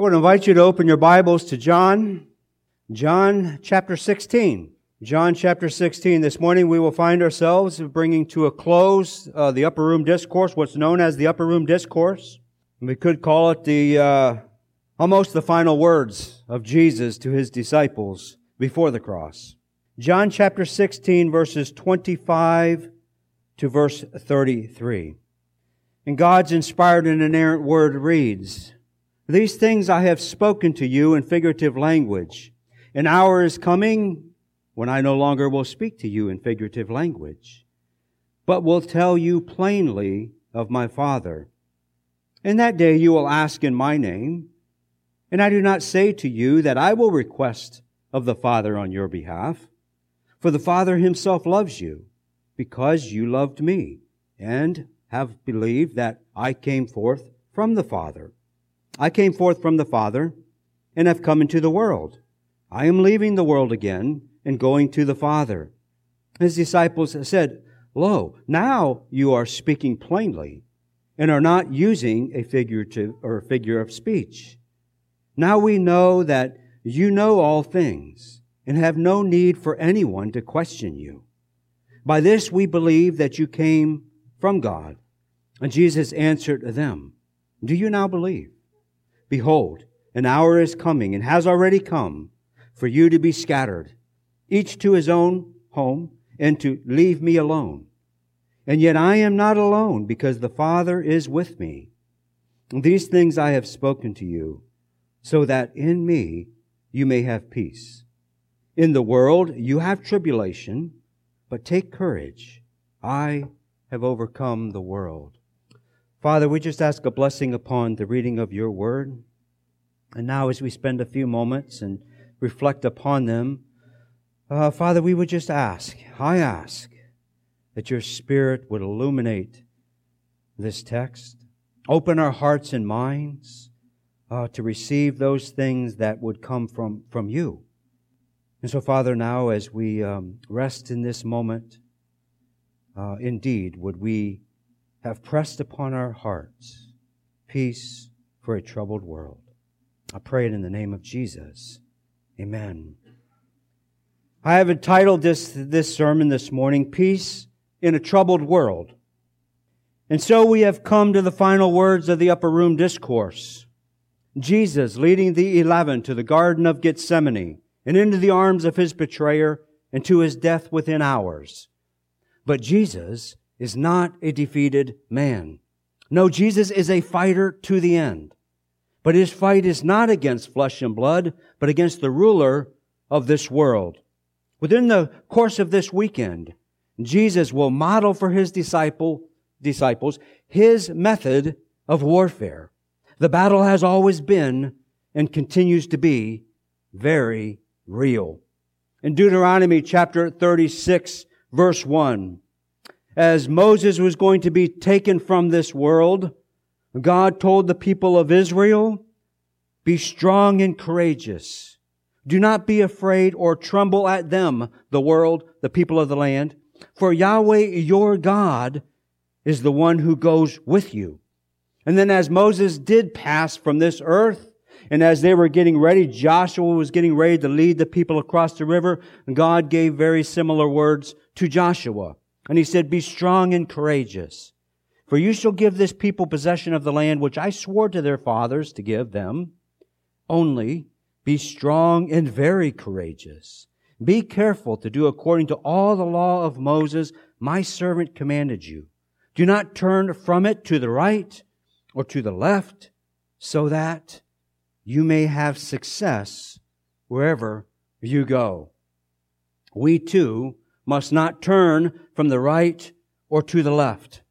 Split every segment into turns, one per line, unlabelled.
I would invite you to open your Bibles to John, John chapter 16. John chapter 16. This morning we will find ourselves bringing to a close uh, the upper room discourse, what's known as the upper room discourse. We could call it the uh, almost the final words of Jesus to his disciples before the cross. John chapter 16 verses 25 to verse 33. And God's inspired and inerrant word reads, These things I have spoken to you in figurative language. An hour is coming when I no longer will speak to you in figurative language, but will tell you plainly of my Father. In that day you will ask in my name, and I do not say to you that I will request of the Father on your behalf, for the Father himself loves you, because you loved me, and have believed that I came forth from the Father. I came forth from the Father and have come into the world. I am leaving the world again and going to the Father. His disciples said, Lo, now you are speaking plainly and are not using a figurative or a figure of speech. Now we know that you know all things and have no need for anyone to question you. By this we believe that you came from God. And Jesus answered them, Do you now believe? Behold, an hour is coming and has already come for you to be scattered, each to his own home, and to leave me alone. And yet I am not alone because the Father is with me. These things I have spoken to you, so that in me you may have peace. In the world you have tribulation, but take courage. I have overcome the world. Father, we just ask a blessing upon the reading of your word. And now, as we spend a few moments and reflect upon them, uh, Father, we would just ask, I ask, that your Spirit would illuminate this text, open our hearts and minds uh, to receive those things that would come from, from you. And so, Father, now as we um, rest in this moment, uh, indeed, would we have pressed upon our hearts peace for a troubled world. I pray it in the name of Jesus. Amen. I have entitled this, this sermon this morning, Peace in a Troubled World. And so we have come to the final words of the upper room discourse. Jesus leading the eleven to the Garden of Gethsemane and into the arms of his betrayer and to his death within hours. But Jesus is not a defeated man. No, Jesus is a fighter to the end. But his fight is not against flesh and blood, but against the ruler of this world. Within the course of this weekend, Jesus will model for his disciple, disciples his method of warfare. The battle has always been and continues to be very real. In Deuteronomy chapter 36 verse 1, as Moses was going to be taken from this world, God told the people of Israel, be strong and courageous. Do not be afraid or tremble at them, the world, the people of the land, for Yahweh your God is the one who goes with you. And then as Moses did pass from this earth, and as they were getting ready, Joshua was getting ready to lead the people across the river, God gave very similar words to Joshua. And he said, Be strong and courageous, for you shall give this people possession of the land which I swore to their fathers to give them. Only be strong and very courageous. Be careful to do according to all the law of Moses, my servant commanded you. Do not turn from it to the right or to the left, so that you may have success wherever you go. We too must not turn from the right or to the left.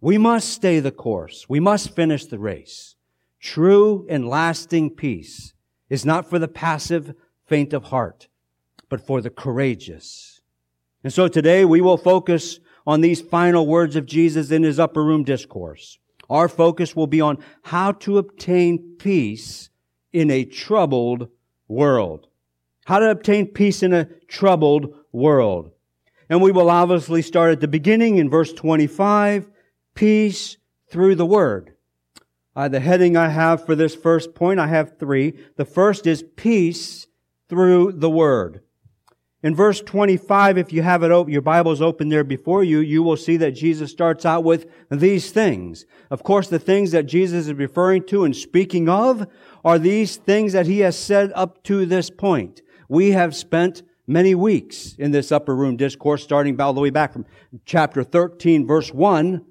We must stay the course. We must finish the race. True and lasting peace is not for the passive, faint of heart, but for the courageous. And so today we will focus on these final words of Jesus in his upper room discourse. Our focus will be on how to obtain peace in a troubled world. How to obtain peace in a troubled world. And we will obviously start at the beginning in verse 25, peace through the word. Uh, the heading I have for this first point, I have three. The first is peace through the word. In verse 25, if you have it open, your Bible's open there before you, you will see that Jesus starts out with these things. Of course, the things that Jesus is referring to and speaking of are these things that he has said up to this point. We have spent many weeks in this upper room discourse, starting all the way back from chapter 13, verse 1.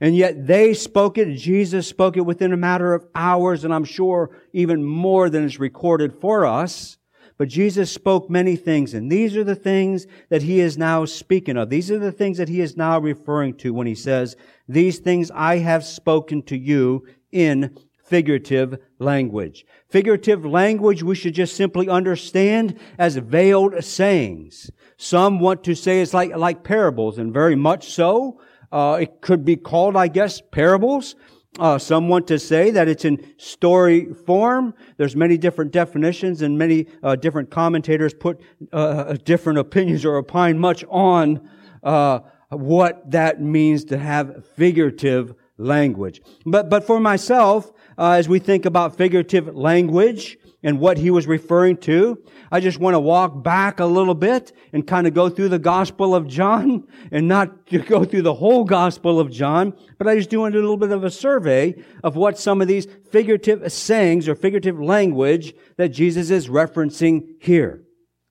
And yet they spoke it, Jesus spoke it within a matter of hours, and I'm sure even more than is recorded for us. But Jesus spoke many things, and these are the things that he is now speaking of. These are the things that he is now referring to when he says, These things I have spoken to you in figurative language. Figurative language we should just simply understand as veiled sayings. Some want to say it's like, like parables, and very much so. Uh, it could be called, I guess, parables. Uh, some want to say that it's in story form. There's many different definitions, and many uh, different commentators put uh, different opinions or opine much on uh, what that means to have figurative language. But but for myself, uh, as we think about figurative language, and what he was referring to. I just want to walk back a little bit and kind of go through the Gospel of John and not to go through the whole Gospel of John, but I just do a little bit of a survey of what some of these figurative sayings or figurative language that Jesus is referencing here.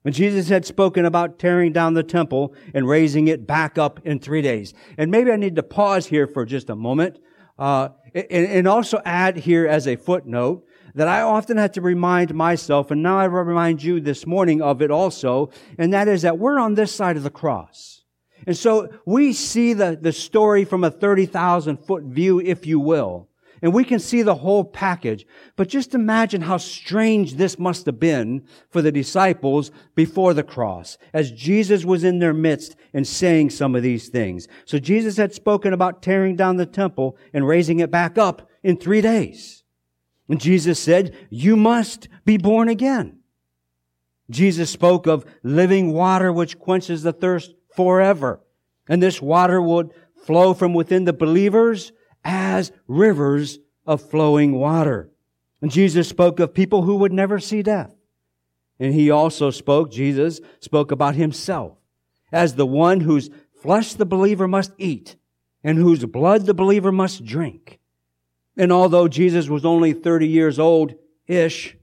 When Jesus had spoken about tearing down the temple and raising it back up in three days. And maybe I need to pause here for just a moment, uh, and, and also add here as a footnote that I often have to remind myself, and now I remind you this morning of it also, and that is that we're on this side of the cross. And so we see the, the story from a 30,000 foot view, if you will. And we can see the whole package. But just imagine how strange this must have been for the disciples before the cross, as Jesus was in their midst and saying some of these things. So Jesus had spoken about tearing down the temple and raising it back up in three days. And Jesus said, you must be born again. Jesus spoke of living water which quenches the thirst forever. And this water would flow from within the believers as rivers of flowing water. And Jesus spoke of people who would never see death. And he also spoke, Jesus spoke about himself as the one whose flesh the believer must eat and whose blood the believer must drink. And although Jesus was only 30 years old ish,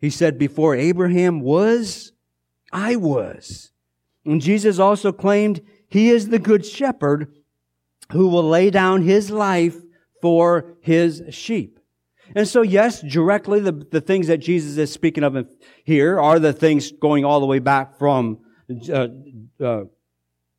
he said, Before Abraham was, I was. And Jesus also claimed he is the good shepherd who will lay down his life for his sheep. And so, yes, directly the, the things that Jesus is speaking of here are the things going all the way back from uh, uh,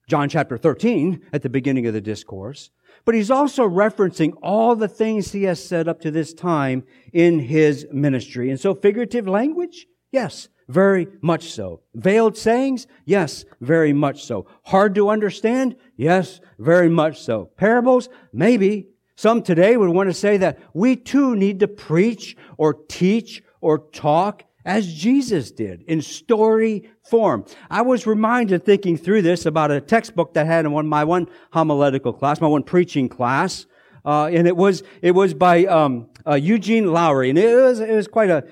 John chapter 13 at the beginning of the discourse. But he's also referencing all the things he has said up to this time in his ministry. And so figurative language? Yes, very much so. Veiled sayings? Yes, very much so. Hard to understand? Yes, very much so. Parables? Maybe. Some today would want to say that we too need to preach or teach or talk as Jesus did in story form. I was reminded thinking through this about a textbook that I had in one, my one homiletical class, my one preaching class. Uh, and it was, it was by, um, uh, Eugene Lowry. And it was, it was quite a,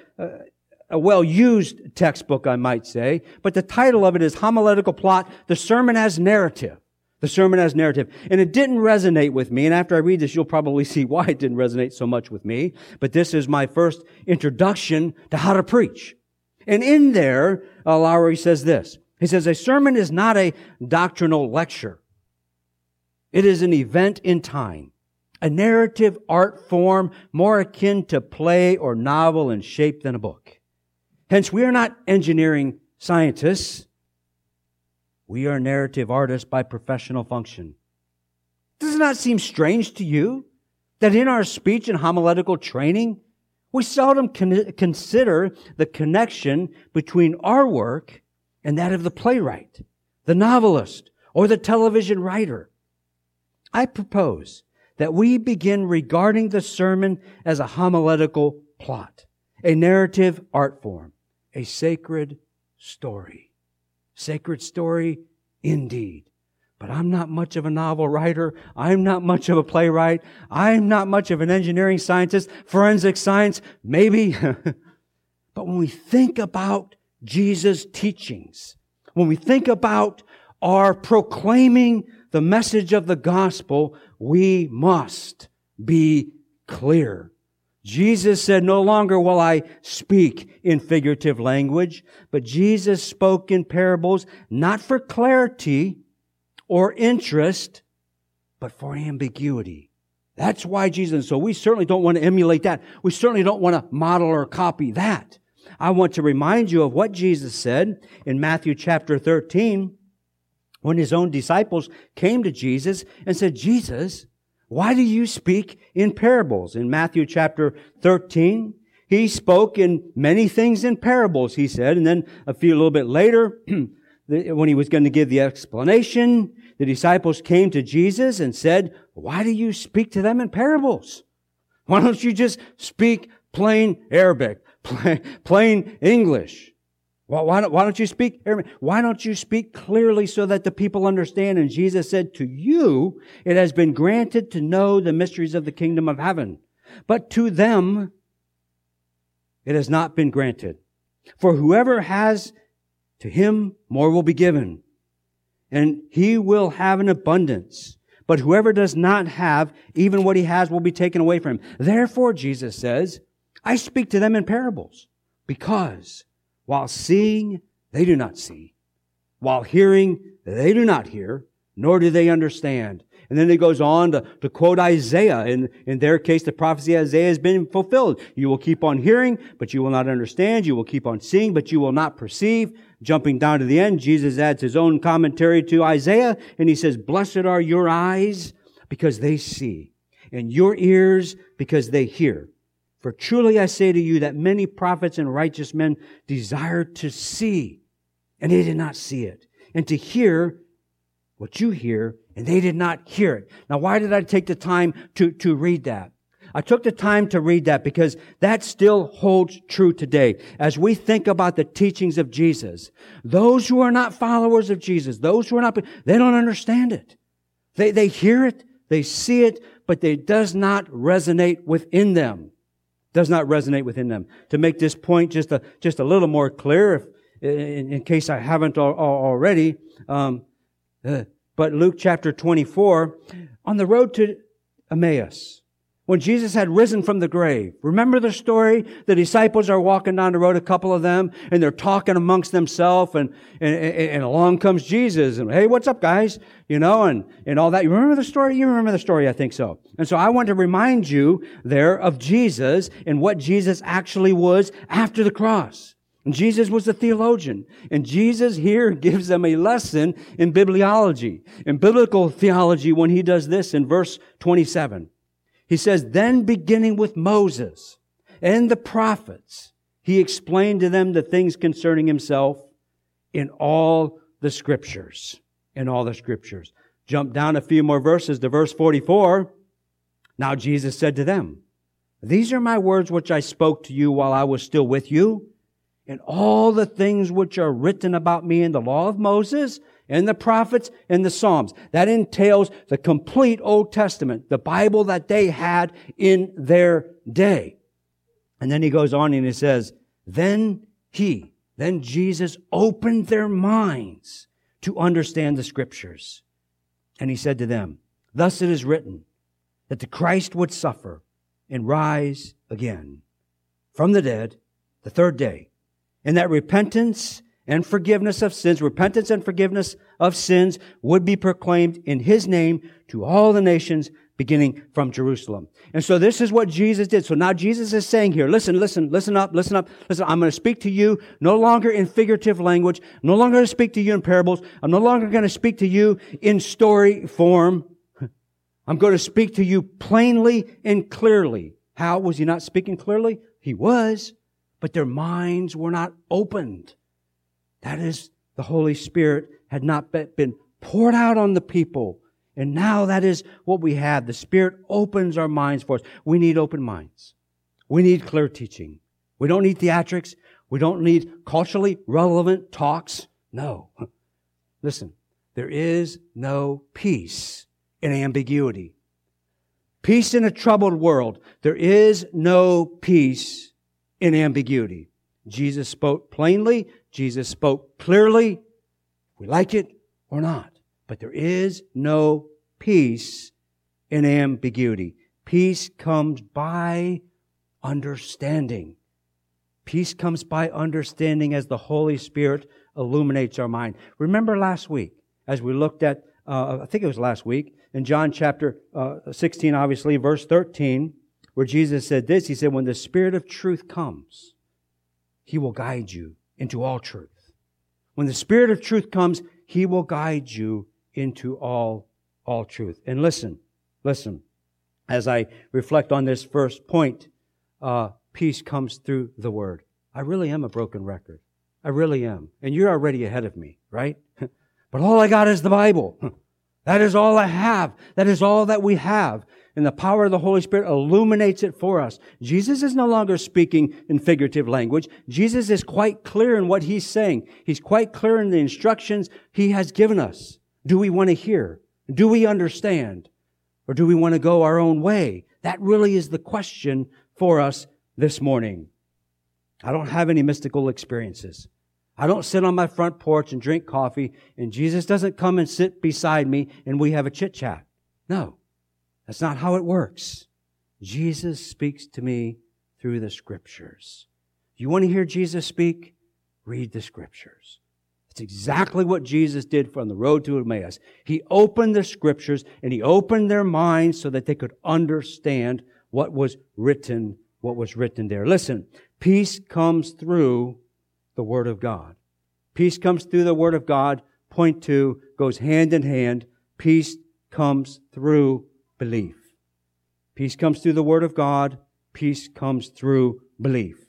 a, a well-used textbook, I might say. But the title of it is Homiletical Plot, The Sermon as Narrative. The sermon as narrative. And it didn't resonate with me. And after I read this, you'll probably see why it didn't resonate so much with me. But this is my first introduction to how to preach. And in there, uh, Lowry says this. He says, a sermon is not a doctrinal lecture. It is an event in time. A narrative art form more akin to play or novel in shape than a book. Hence, we are not engineering scientists. We are narrative artists by professional function. Does it not seem strange to you that in our speech and homiletical training, we seldom con- consider the connection between our work and that of the playwright, the novelist, or the television writer? I propose that we begin regarding the sermon as a homiletical plot, a narrative art form, a sacred story. Sacred story indeed. but I'm not much of a novel writer. I'm not much of a playwright. I'm not much of an engineering scientist, forensic science, maybe. but when we think about Jesus' teachings, when we think about our proclaiming the message of the gospel, we must be clear. Jesus said, no longer will I speak in figurative language, but Jesus spoke in parables, not for clarity, or interest, but for ambiguity. That's why Jesus, so we certainly don't want to emulate that. We certainly don't want to model or copy that. I want to remind you of what Jesus said in Matthew chapter 13 when his own disciples came to Jesus and said, Jesus, why do you speak in parables? In Matthew chapter 13, he spoke in many things in parables, he said. And then a few, a little bit later, when he was going to give the explanation, the disciples came to Jesus and said, why do you speak to them in parables? Why don't you just speak plain Arabic, plain, plain English? Why, why, don't, why don't you speak Why don't you speak clearly so that the people understand? And Jesus said, to you, it has been granted to know the mysteries of the kingdom of heaven. But to them, it has not been granted. For whoever has, to him more will be given and he will have an abundance. But whoever does not have, even what he has will be taken away from him. Therefore, Jesus says, I speak to them in parables, because while seeing, they do not see. While hearing, they do not hear, nor do they understand. And then he goes on to, to quote Isaiah. In, in their case, the prophecy Isaiah has been fulfilled. You will keep on hearing, but you will not understand. You will keep on seeing, but you will not perceive. Jumping down to the end, Jesus adds his own commentary to Isaiah, and he says, Blessed are your eyes because they see, and your ears because they hear. For truly I say to you that many prophets and righteous men desired to see, and they did not see it, and to hear what you hear, and they did not hear it. Now, why did I take the time to, to read that? I took the time to read that because that still holds true today. As we think about the teachings of Jesus, those who are not followers of Jesus, those who are not, they don't understand it. They, they hear it, they see it, but it does not resonate within them. Does not resonate within them. To make this point just a, just a little more clear, if, in, in case I haven't already, um, uh, but Luke chapter 24, on the road to Emmaus, when Jesus had risen from the grave. Remember the story? The disciples are walking down the road, a couple of them, and they're talking amongst themselves, and, and, and, along comes Jesus, and hey, what's up, guys? You know, and, and all that. You remember the story? You remember the story, I think so. And so I want to remind you there of Jesus and what Jesus actually was after the cross. And Jesus was a theologian. And Jesus here gives them a lesson in bibliology, in biblical theology when he does this in verse 27. He says, then beginning with Moses and the prophets, he explained to them the things concerning himself in all the scriptures. In all the scriptures. Jump down a few more verses to verse 44. Now Jesus said to them, These are my words which I spoke to you while I was still with you, and all the things which are written about me in the law of Moses and the prophets and the Psalms. That entails the complete Old Testament, the Bible that they had in their day. And then he goes on and he says, then he, then Jesus opened their minds to understand the scriptures. And he said to them, thus it is written that the Christ would suffer and rise again from the dead the third day and that repentance and forgiveness of sins, repentance and forgiveness of sins would be proclaimed in His name to all the nations beginning from Jerusalem. And so this is what Jesus did. So now Jesus is saying here, listen, listen, listen up, listen up, listen, I'm going to speak to you no longer in figurative language, no longer going to speak to you in parables, I'm no longer going to speak to you in story form. I'm going to speak to you plainly and clearly. How was he not speaking clearly? He was, but their minds were not opened. That is, the Holy Spirit had not been poured out on the people. And now that is what we have. The Spirit opens our minds for us. We need open minds. We need clear teaching. We don't need theatrics. We don't need culturally relevant talks. No. Listen, There is no peace in ambiguity. Peace in a troubled world. There is no peace in ambiguity. Jesus spoke plainly. Jesus spoke clearly. We like it or not. But there is no peace in ambiguity. Peace comes by understanding. Peace comes by understanding as the Holy Spirit illuminates our mind. Remember last week, as we looked at, uh, I think it was last week, in John chapter uh, 16, obviously, verse 13, where Jesus said this He said, When the Spirit of truth comes, He will guide you into all truth. When the Spirit of truth comes, He will guide you into all, all truth. And listen, listen, as I reflect on this first point, uh, peace comes through the Word. I really am a broken record. I really am. And you're already ahead of me, right? but all I got is the Bible. That is all I have. That is all that we have. And the power of the Holy Spirit illuminates it for us. Jesus is no longer speaking in figurative language. Jesus is quite clear in what he's saying. He's quite clear in the instructions he has given us. Do we want to hear? Do we understand? Or do we want to go our own way? That really is the question for us this morning. I don't have any mystical experiences. I don't sit on my front porch and drink coffee and Jesus doesn't come and sit beside me and we have a chit chat. No, that's not how it works. Jesus speaks to me through the scriptures. You want to hear Jesus speak? Read the scriptures. It's exactly what Jesus did from the road to Emmaus. He opened the scriptures and he opened their minds so that they could understand what was written, what was written there. Listen, peace comes through the Word of God. Peace comes through the Word of God. Point two goes hand in hand. Peace comes through belief. Peace comes through the Word of God. Peace comes through belief.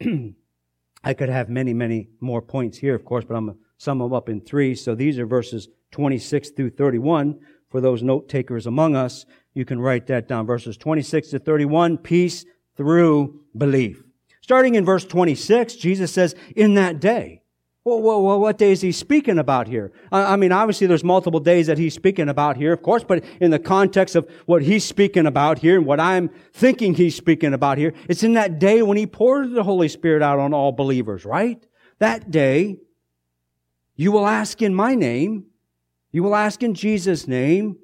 I could have many, many more points here, of course, but I'm going to sum them up in three. So these are verses 26 through 31. For those note takers among us, you can write that down. Verses 26 to 31, peace through belief. Starting in verse 26, Jesus says, in that day. Well, well, what day is he speaking about here? I mean, obviously there's multiple days that he's speaking about here, of course, but in the context of what he's speaking about here and what I'm thinking he's speaking about here, it's in that day when he pours the Holy Spirit out on all believers, right? That day, you will ask in my name, you will ask in Jesus' name,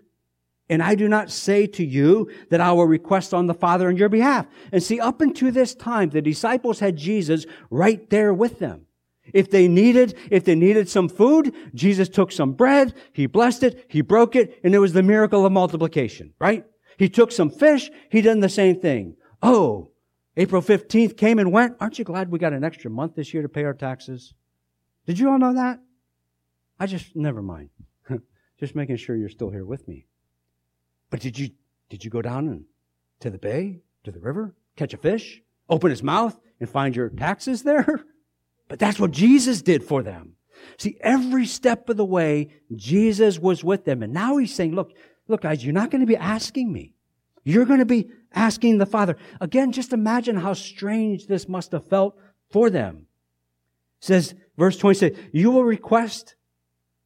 and I do not say to you that I will request on the Father on your behalf. And see, up until this time, the disciples had Jesus right there with them. If they needed, if they needed some food, Jesus took some bread, he blessed it, he broke it, and it was the miracle of multiplication, right? He took some fish, he done the same thing. Oh, April 15th came and went. Aren't you glad we got an extra month this year to pay our taxes? Did you all know that? I just, never mind. just making sure you're still here with me. But did you, did you go down and, to the bay, to the river, catch a fish, open his mouth, and find your taxes there? But that's what Jesus did for them. See, every step of the way, Jesus was with them. And now he's saying, look, look, guys, you're not going to be asking me. You're going to be asking the Father. Again, just imagine how strange this must have felt for them. It says, verse 26, you will request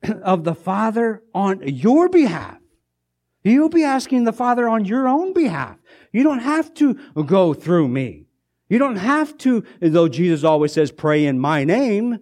of the Father on your behalf. You'll be asking the Father on your own behalf. You don't have to go through me. You don't have to, though Jesus always says, pray in my name,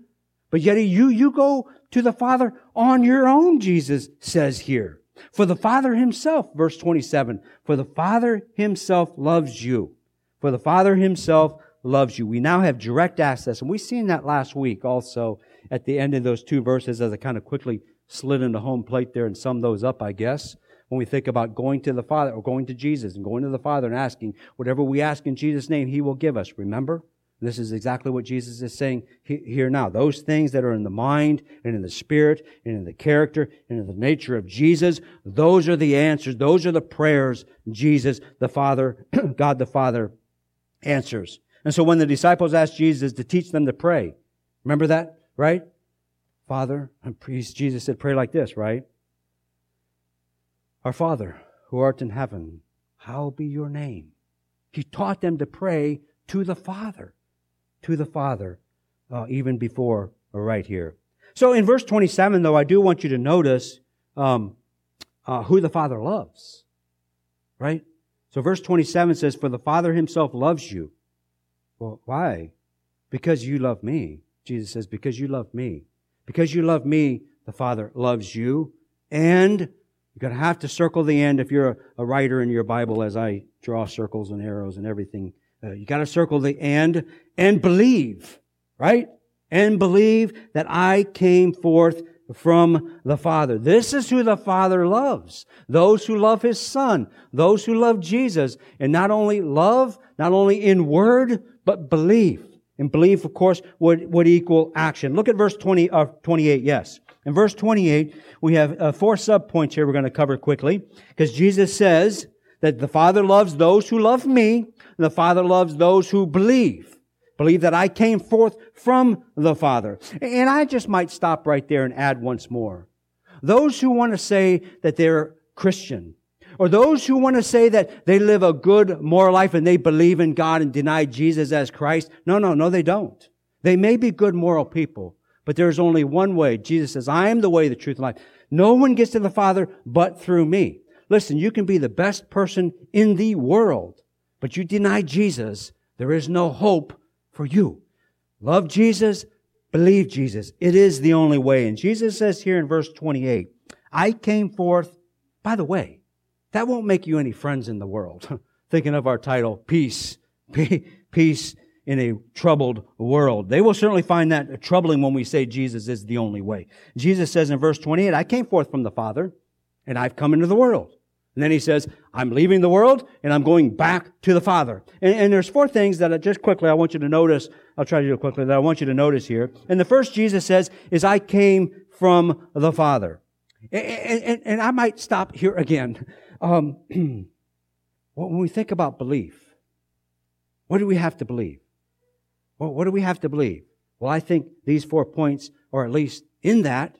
but yet you, you go to the Father on your own, Jesus says here. For the Father himself, verse 27, for the Father himself loves you. For the Father himself loves you. We now have direct access, and we've seen that last week also at the end of those two verses as I kind of quickly slid into home plate there and summed those up, I guess when we think about going to the Father or going to Jesus and going to the Father and asking whatever we ask in Jesus' name, He will give us. Remember? This is exactly what Jesus is saying here now. Those things that are in the mind and in the spirit and in the character and in the nature of Jesus, those are the answers. Those are the prayers Jesus, the Father, God the Father answers. And so when the disciples asked Jesus to teach them to pray, remember that, right? Father, and Jesus said, pray like this, right? Our Father, who art in heaven, how be your name? He taught them to pray to the Father, to the Father, uh, even before or right here. So in verse 27, though, I do want you to notice um, uh, who the Father loves. Right? So verse 27 says, For the Father himself loves you. Well, why? Because you love me. Jesus says, Because you love me. Because you love me, the Father loves you. And you're going to have to circle the end if you're a, a writer in your Bible as I draw circles and arrows and everything. Uh, you got to circle the end and believe, right? And believe that I came forth from the Father. This is who the Father loves. Those who love His Son. Those who love Jesus. And not only love, not only in word, but believe. And belief, of course, would, would equal action. Look at verse 20, uh, 28, yes. In verse 28, we have uh, four subpoints here we're going to cover quickly. Because Jesus says that the Father loves those who love me, and the Father loves those who believe. Believe that I came forth from the Father. And I just might stop right there and add once more. Those who want to say that they're Christian, or those who want to say that they live a good moral life and they believe in God and deny Jesus as Christ. No, no, no, they don't. They may be good moral people, but there's only one way. Jesus says, I am the way, the truth, and life. No one gets to the Father but through me. Listen, you can be the best person in the world, but you deny Jesus, there is no hope for you. Love Jesus, believe Jesus. It is the only way. And Jesus says here in verse 28, I came forth, by the way, that won't make you any friends in the world. Thinking of our title, Peace, Peace in a troubled world. They will certainly find that troubling when we say Jesus is the only way. Jesus says in verse 28, I came forth from the Father, and I've come into the world. And then he says, I'm leaving the world and I'm going back to the Father. And, and, there's four things that I, just quickly I want you to notice. I'll try to do it quickly that I want you to notice here. And the first Jesus says is, I came from the Father. And, and, and I might stop here again. Um, when we think about belief, what do we have to believe? Well, what do we have to believe? Well, I think these four points are at least in that.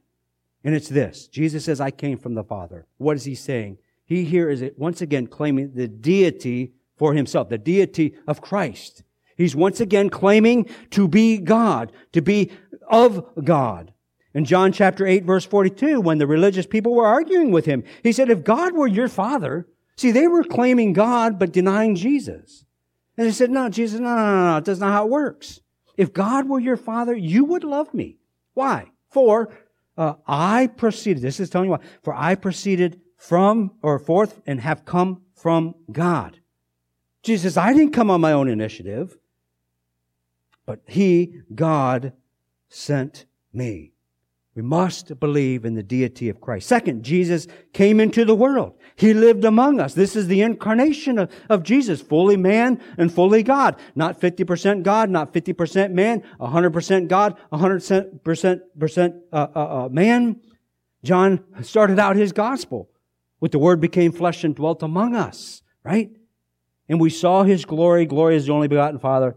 And it's this. Jesus says, I came from the Father. What is he saying? He here is once again claiming the deity for himself, the deity of Christ. He's once again claiming to be God, to be of God. In John chapter 8 verse 42, when the religious people were arguing with him, he said, if God were your father, see, they were claiming God but denying Jesus. And they said, no, Jesus, no, no, no, no, that's not how it works. If God were your father, you would love me. Why? For uh, I proceeded, this is telling you why, for I proceeded from or forth and have come from God. Jesus, I didn't come on my own initiative, but He, God, sent me. We must believe in the deity of Christ. Second, Jesus came into the world. He lived among us. This is the incarnation of, of Jesus, fully man and fully God. Not 50% God, not 50% man, 100% God, 100%, uh, uh, uh, man. John started out his gospel with the Word became flesh and dwelt among us, right? And we saw His glory. Glory is the only begotten Father,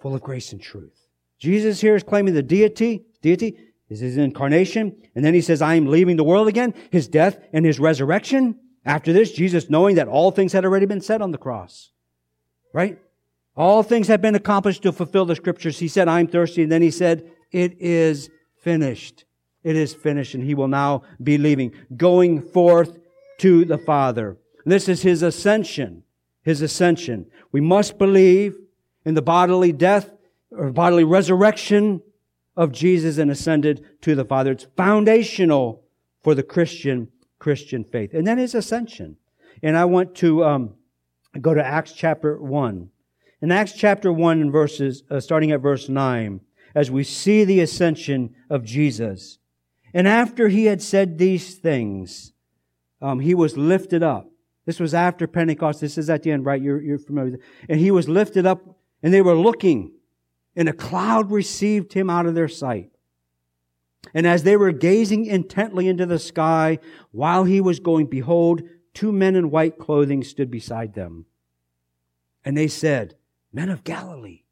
full of grace and truth. Jesus here is claiming the deity, deity is His incarnation. And then He says, I am leaving the world again, His death and His resurrection. After this, Jesus knowing that all things had already been said on the cross, right? All things had been accomplished to fulfill the scriptures. He said, I'm thirsty. And then He said, it is finished. It is finished. And He will now be leaving, going forth to the Father. This is his ascension. His ascension. We must believe in the bodily death or bodily resurrection of Jesus and ascended to the Father. It's foundational for the Christian Christian faith. And then his ascension. And I want to um, go to Acts chapter one. In Acts chapter one, and verses uh, starting at verse nine, as we see the ascension of Jesus. And after he had said these things, um, he was lifted up. This was after Pentecost. This is at the end, right? You're, you're familiar And he was lifted up, and they were looking, and a cloud received him out of their sight. And as they were gazing intently into the sky, while he was going, behold, two men in white clothing stood beside them. And they said, Men of Galilee,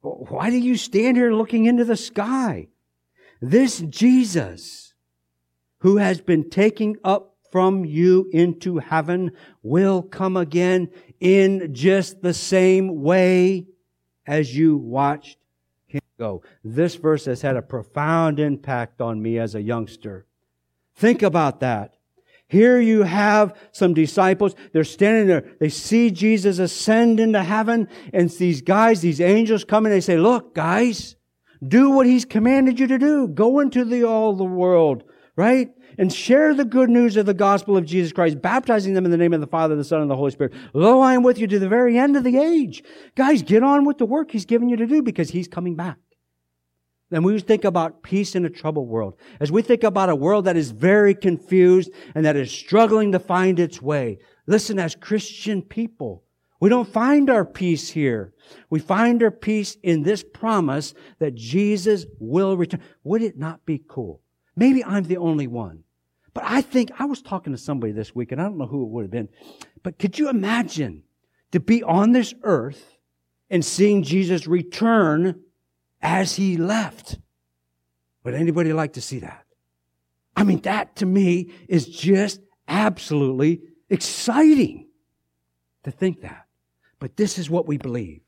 why do you stand here looking into the sky? This Jesus, who has been taken up from you into heaven will come again in just the same way as you watched him go. This verse has had a profound impact on me as a youngster. Think about that. Here you have some disciples. They're standing there. They see Jesus ascend into heaven and these guys, these angels come and they say, look, guys, do what he's commanded you to do. Go into the, all the world, right? And share the good news of the gospel of Jesus Christ, baptizing them in the name of the Father, the Son, and the Holy Spirit. Lo, I am with you to the very end of the age. Guys, get on with the work he's given you to do because he's coming back. Then we think about peace in a troubled world, as we think about a world that is very confused and that is struggling to find its way, listen, as Christian people, we don't find our peace here. We find our peace in this promise that Jesus will return. Would it not be cool? Maybe I'm the only one. But I think I was talking to somebody this week, and I don't know who it would have been. But could you imagine to be on this earth and seeing Jesus return as he left. Would anybody like to see that? I mean, that to me is just absolutely exciting to think that. But this is what we believe.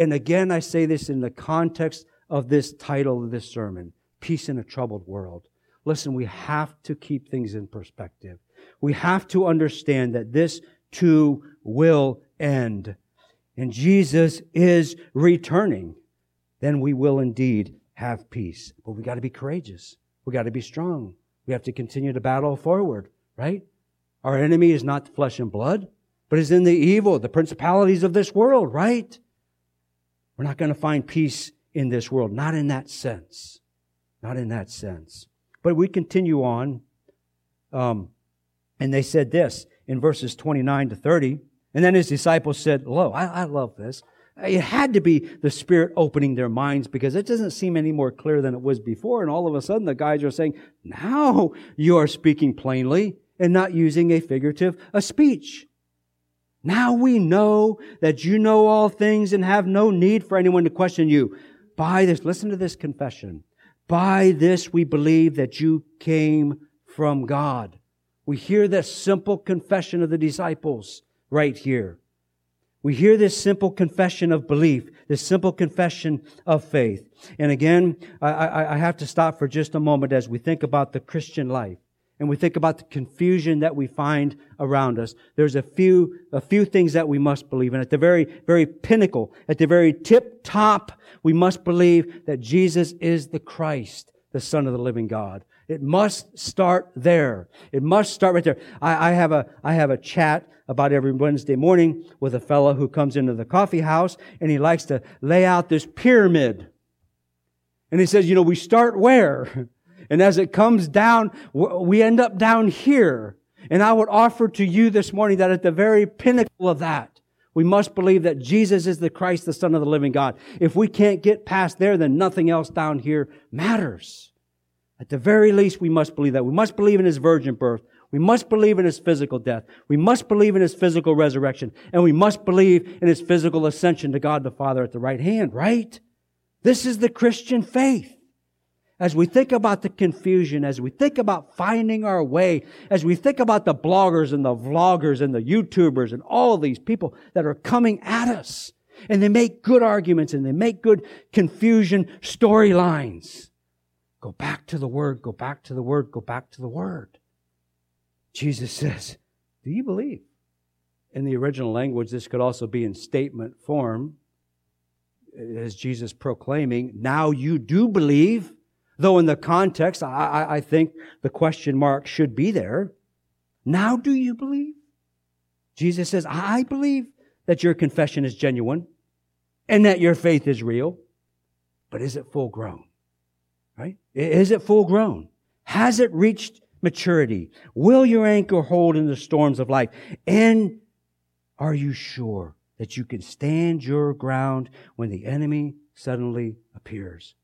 And again, I say this in the context of this title of this sermon, Peace in a Troubled World. Listen, we have to keep things in perspective. We have to understand that this too will end. And Jesus is returning then we will indeed have peace. But we got to be courageous. We got to be strong. We have to continue to battle forward, right? Our enemy is not flesh and blood, but is in the evil, the principalities of this world, right? We're not going to find peace in this world, not in that sense. Not in that sense. But we continue on, um, and they said this in verses 29 to 30. And then his disciples said, Lo, I, I love this. It had to be the Spirit opening their minds because it doesn't seem any more clear than it was before. And all of a sudden the guys are saying, now you are speaking plainly and not using a figurative a speech. Now we know that you know all things and have no need for anyone to question you. By this, listen to this confession. By this we believe that you came from God. We hear this simple confession of the disciples right here. We hear this simple confession of belief, this simple confession of faith. And again, I, I, have to stop for just a moment as we think about the Christian life and we think about the confusion that we find around us. There's a few, a few things that we must believe. And at the very, very pinnacle, at the very tip top, we must believe that Jesus is the Christ, the Son of the living God. It must start there. It must start right there. I, I, have a, I have a chat about every Wednesday morning with a fellow who comes into the coffee house and he likes to lay out this pyramid. And he says, you know, we start where? And as it comes down, we end up down here. And I would offer to you this morning that at the very pinnacle of that, we must believe that Jesus is the Christ, the Son of the living God. If we can't get past there, then nothing else down here matters. At the very least, we must believe that. We must believe in his virgin birth. We must believe in his physical death. We must believe in his physical resurrection. And we must believe in his physical ascension to God the Father at the right hand, right? This is the Christian faith. As we think about the confusion, as we think about finding our way, as we think about the bloggers and the vloggers and the YouTubers and all these people that are coming at us, and they make good arguments and they make good confusion storylines. Go back to the Word, go back to the Word, go back to the Word. Jesus says, Do you believe? In the original language, this could also be in statement form, as Jesus proclaiming, Now you do believe. Though in the context, I, I think the question mark should be there. Now do you believe? Jesus says, I believe that your confession is genuine and that your faith is real, but is it full grown? Right? Is it full grown? Has it reached maturity? Will your anchor hold in the storms of life? And are you sure that you can stand your ground when the enemy suddenly appears?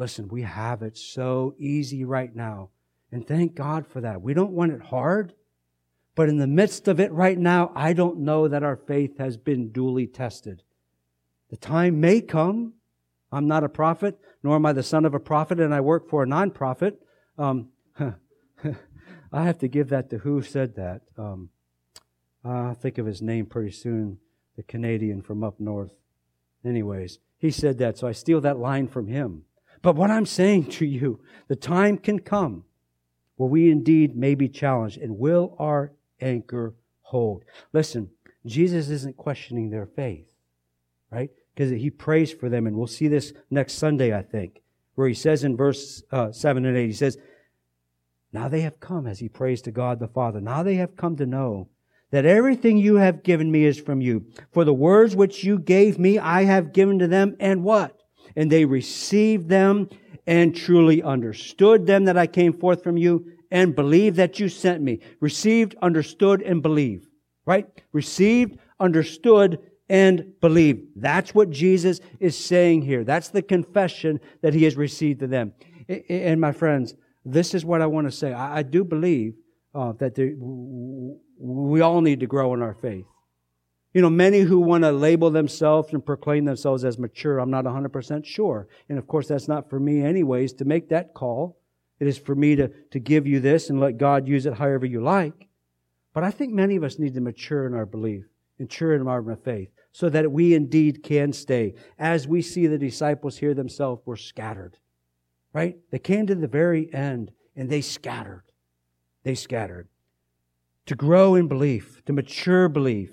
Listen, we have it so easy right now. And thank God for that. We don't want it hard. But in the midst of it right now, I don't know that our faith has been duly tested. The time may come I'm not a prophet, nor am I the son of a prophet, and I work for a nonprofit. Um, I have to give that to who said that. Um, I'll think of his name pretty soon, the Canadian from up north. Anyways, He said that, so I steal that line from him. But what I'm saying to you, the time can come where we indeed may be challenged and will our anchor hold. Listen, Jesus isn't questioning their faith, right? Because he prays for them, and we'll see this next Sunday, I think, where he says in verse uh, 7 and 8, he says, Now they have come, as he prays to God the Father, now they have come to know that everything you have given me is from you. For the words which you gave me, I have given to them, and what? And they received them and truly understood them that I came forth from you and believed that you sent me. Received, understood, and believed. Right? Received, understood, and believed. That's what Jesus is saying here. That's the confession that he has received to them. And my friends, this is what I want to say. I do believe uh, that there, we all need to grow in our faith. You know, many who want to label themselves and proclaim themselves as mature, I'm not 100% sure. And of course, that's not for me, anyways, to make that call. It is for me to, to give you this and let God use it however you like. But I think many of us need to mature in our belief, mature in our faith, so that we indeed can stay. As we see the disciples here themselves were scattered, right? They came to the very end and they scattered. They scattered. To grow in belief, to mature belief,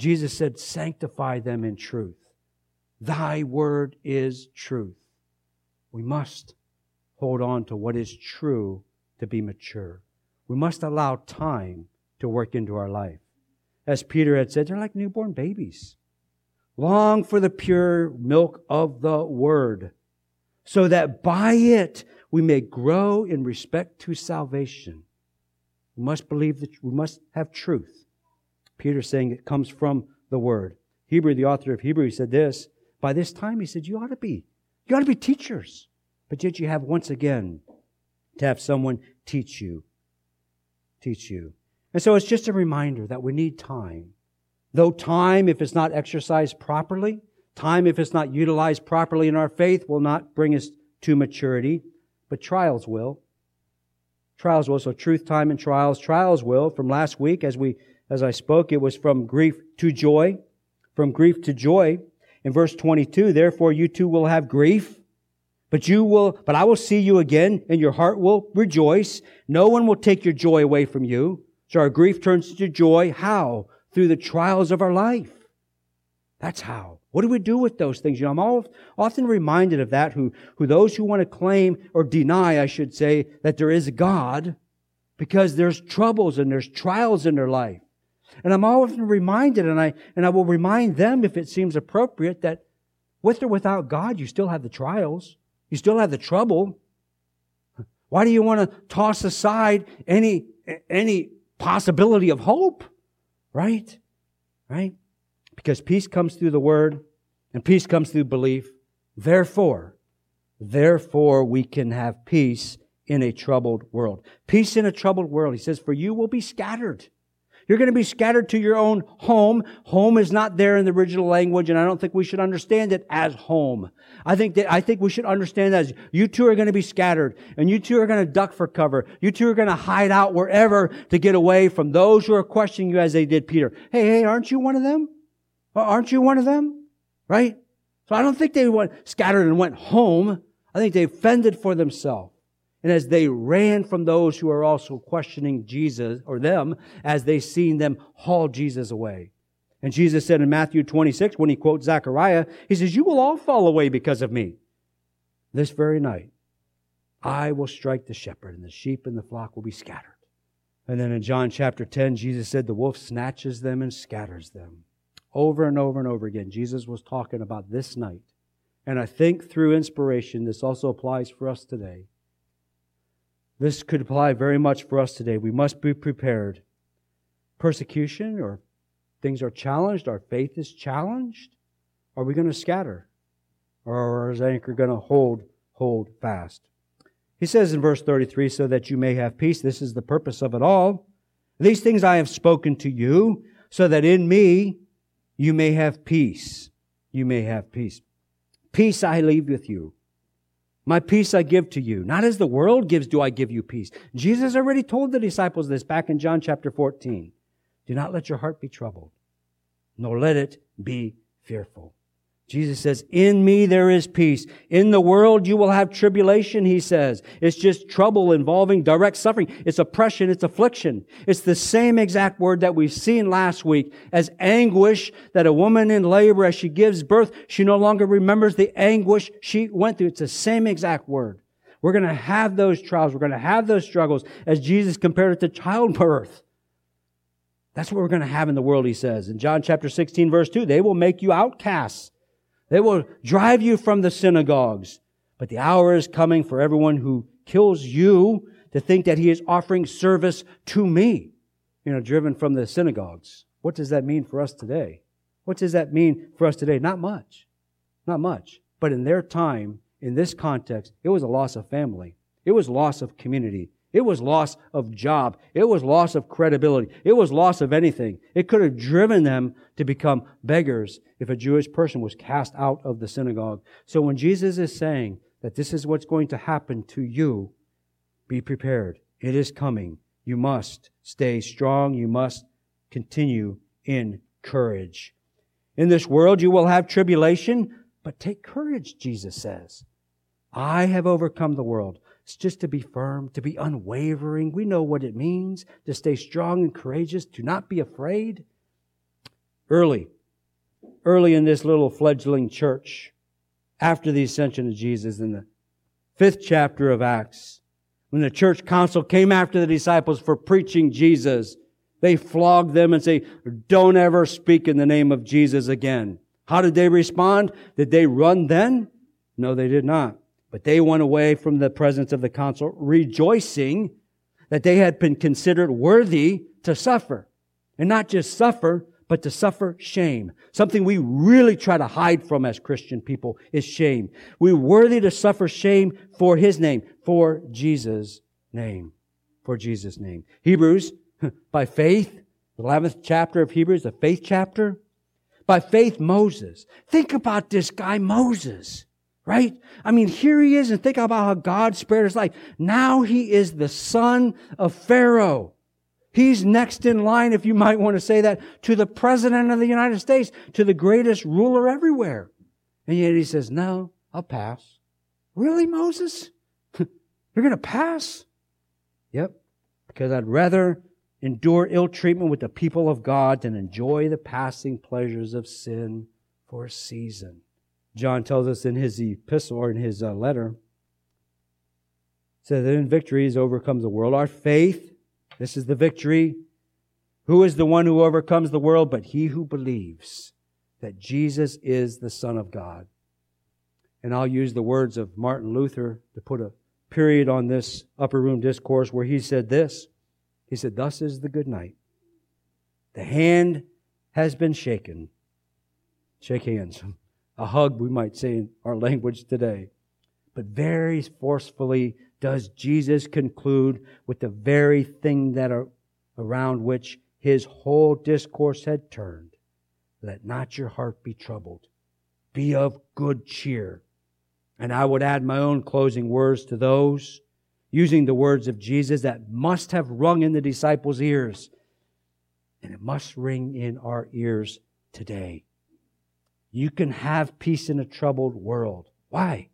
Jesus said, sanctify them in truth. Thy word is truth. We must hold on to what is true to be mature. We must allow time to work into our life. As Peter had said, they're like newborn babies. Long for the pure milk of the word, so that by it we may grow in respect to salvation. We must believe that we must have truth. Peter saying it comes from the word. Hebrew, the author of Hebrew, said this. By this time, he said, you ought to be. You ought to be teachers. But yet you have once again to have someone teach you. Teach you. And so it's just a reminder that we need time. Though time, if it's not exercised properly, time, if it's not utilized properly in our faith, will not bring us to maturity, but trials will. Trials will. So truth, time, and trials. Trials will. From last week, as we, as I spoke, it was from grief to joy. From grief to joy. In verse 22, therefore you too will have grief but you will, but I will see you again and your heart will rejoice. No one will take your joy away from you. So our grief turns to joy. How? Through the trials of our life. That's how. What do we do with those things? You know, I'm often reminded of that who, who those who want to claim or deny, I should say, that there is a God because there's troubles and there's trials in their life. And I'm often reminded, and I, and I will remind them if it seems appropriate that with or without God, you still have the trials. You still have the trouble. Why do you want to toss aside any, any possibility of hope? Right? Right? Because peace comes through the word and peace comes through belief. Therefore, therefore we can have peace in a troubled world. Peace in a troubled world. He says, for you will be scattered. You're going to be scattered to your own home. Home is not there in the original language, and I don't think we should understand it as home. I think that, I think we should understand that as you two are going to be scattered, and you two are going to duck for cover. You two are going to hide out wherever to get away from those who are questioning you as they did Peter. Hey, hey, aren't you one of them? Aren't you one of them? Right? So I don't think they went scattered and went home. I think they fended for themselves. And as they ran from those who are also questioning Jesus or them, as they seen them haul Jesus away. And Jesus said in Matthew 26, when he quotes Zechariah, he says, You will all fall away because of me. This very night, I will strike the shepherd, and the sheep and the flock will be scattered. And then in John chapter 10, Jesus said, The wolf snatches them and scatters them. Over and over and over again, Jesus was talking about this night. And I think through inspiration, this also applies for us today. This could apply very much for us today. We must be prepared. Persecution or things are challenged, our faith is challenged. Are we going to scatter? Or is anchor going to hold, hold fast? He says in verse 33, so that you may have peace. This is the purpose of it all. These things I have spoken to you, so that in me you may have peace. You may have peace. Peace I leave with you. My peace I give to you. Not as the world gives do I give you peace. Jesus already told the disciples this back in John chapter 14. Do not let your heart be troubled, nor let it be fearful. Jesus says, in me there is peace. In the world you will have tribulation, he says. It's just trouble involving direct suffering. It's oppression. It's affliction. It's the same exact word that we've seen last week as anguish that a woman in labor, as she gives birth, she no longer remembers the anguish she went through. It's the same exact word. We're going to have those trials. We're going to have those struggles as Jesus compared it to childbirth. That's what we're going to have in the world, he says. In John chapter 16 verse 2, they will make you outcasts. They will drive you from the synagogues. But the hour is coming for everyone who kills you to think that he is offering service to me. You know, driven from the synagogues. What does that mean for us today? What does that mean for us today? Not much. Not much. But in their time, in this context, it was a loss of family. It was loss of community. It was loss of job. It was loss of credibility. It was loss of anything. It could have driven them to become beggars if a Jewish person was cast out of the synagogue. So when Jesus is saying that this is what's going to happen to you, be prepared. It is coming. You must stay strong. You must continue in courage. In this world you will have tribulation, but take courage, Jesus says. I have overcome the world. It's just to be firm, to be unwavering. We know what it means to stay strong and courageous, to not be afraid. Early, early in this little fledgling church, after the ascension of Jesus in the fifth chapter of Acts, when the church council came after the disciples for preaching Jesus, they flogged them and say, don't ever speak in the name of Jesus again. How did they respond? Did they run then? No, they did not. But they went away from the presence of the council, rejoicing that they had been considered worthy to suffer. And not just suffer, but to suffer shame. Something we really try to hide from as Christian people is shame. We're worthy to suffer shame for His name, for Jesus' name. For Jesus' name. Hebrews, by faith, the 11th chapter of Hebrews, the faith chapter. By faith, Moses. Think about this guy, Moses right? I mean, here he is, and think about how God spared his life. Now he is the son of Pharaoh. He's next in line, if you might want to say that, to the president of the United States, to the greatest ruler everywhere. And yet he says, no, I'll pass. Really, Moses? You're going to pass? Yep. Because I'd rather endure ill treatment with the people of God than enjoy the passing pleasures of sin for a season. John tells us in his epistle or in his uh, letter, says that in victory is overcomes the world. Our faith, this is the victory. Who is the one who overcomes the world but he who believes that Jesus is the Son of God? And I'll use the words of Martin Luther to put a period on this upper room discourse where he said this. He said, Thus is the good night. The hand has been shaken. Shake hands a hug, we might say in our language today. But very forcefully does Jesus conclude with the very thing that are, around which his whole discourse had turned. Let not your heart be troubled. Be of good cheer. And I would add my own closing words to those, using the words of Jesus that must have rung in the disciples' ears. And it must ring in our ears today. You can have peace in a troubled world. Why?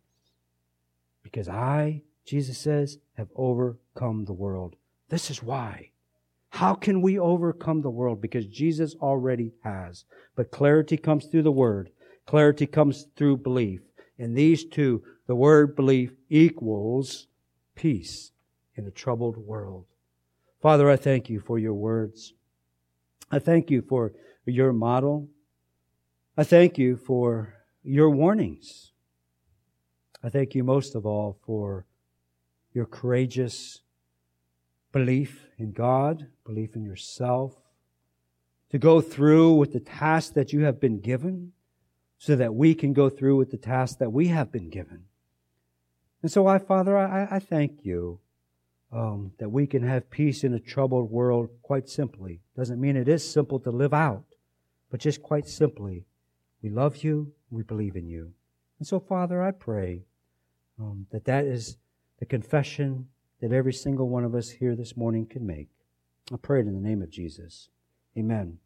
Because I, Jesus says, have overcome the world. This is why. How can we overcome the world? Because Jesus already has. But clarity comes through the Word. Clarity comes through belief. And these two, the word belief equals peace in a troubled world. Father, I thank you for your words. I thank you for your model. I thank you for your warnings. I thank you most of all for your courageous belief in God, belief in yourself, to go through with the task that you have been given so that we can go through with the task that we have been given. And so I, Father, I, I thank you um, that we can have peace in a troubled world quite simply. Doesn't mean it is simple to live out, but just quite simply we love you. We believe in you. And so, Father, I pray um, that that is the confession that every single one of us here this morning can make. I pray it in the name of Jesus. Amen.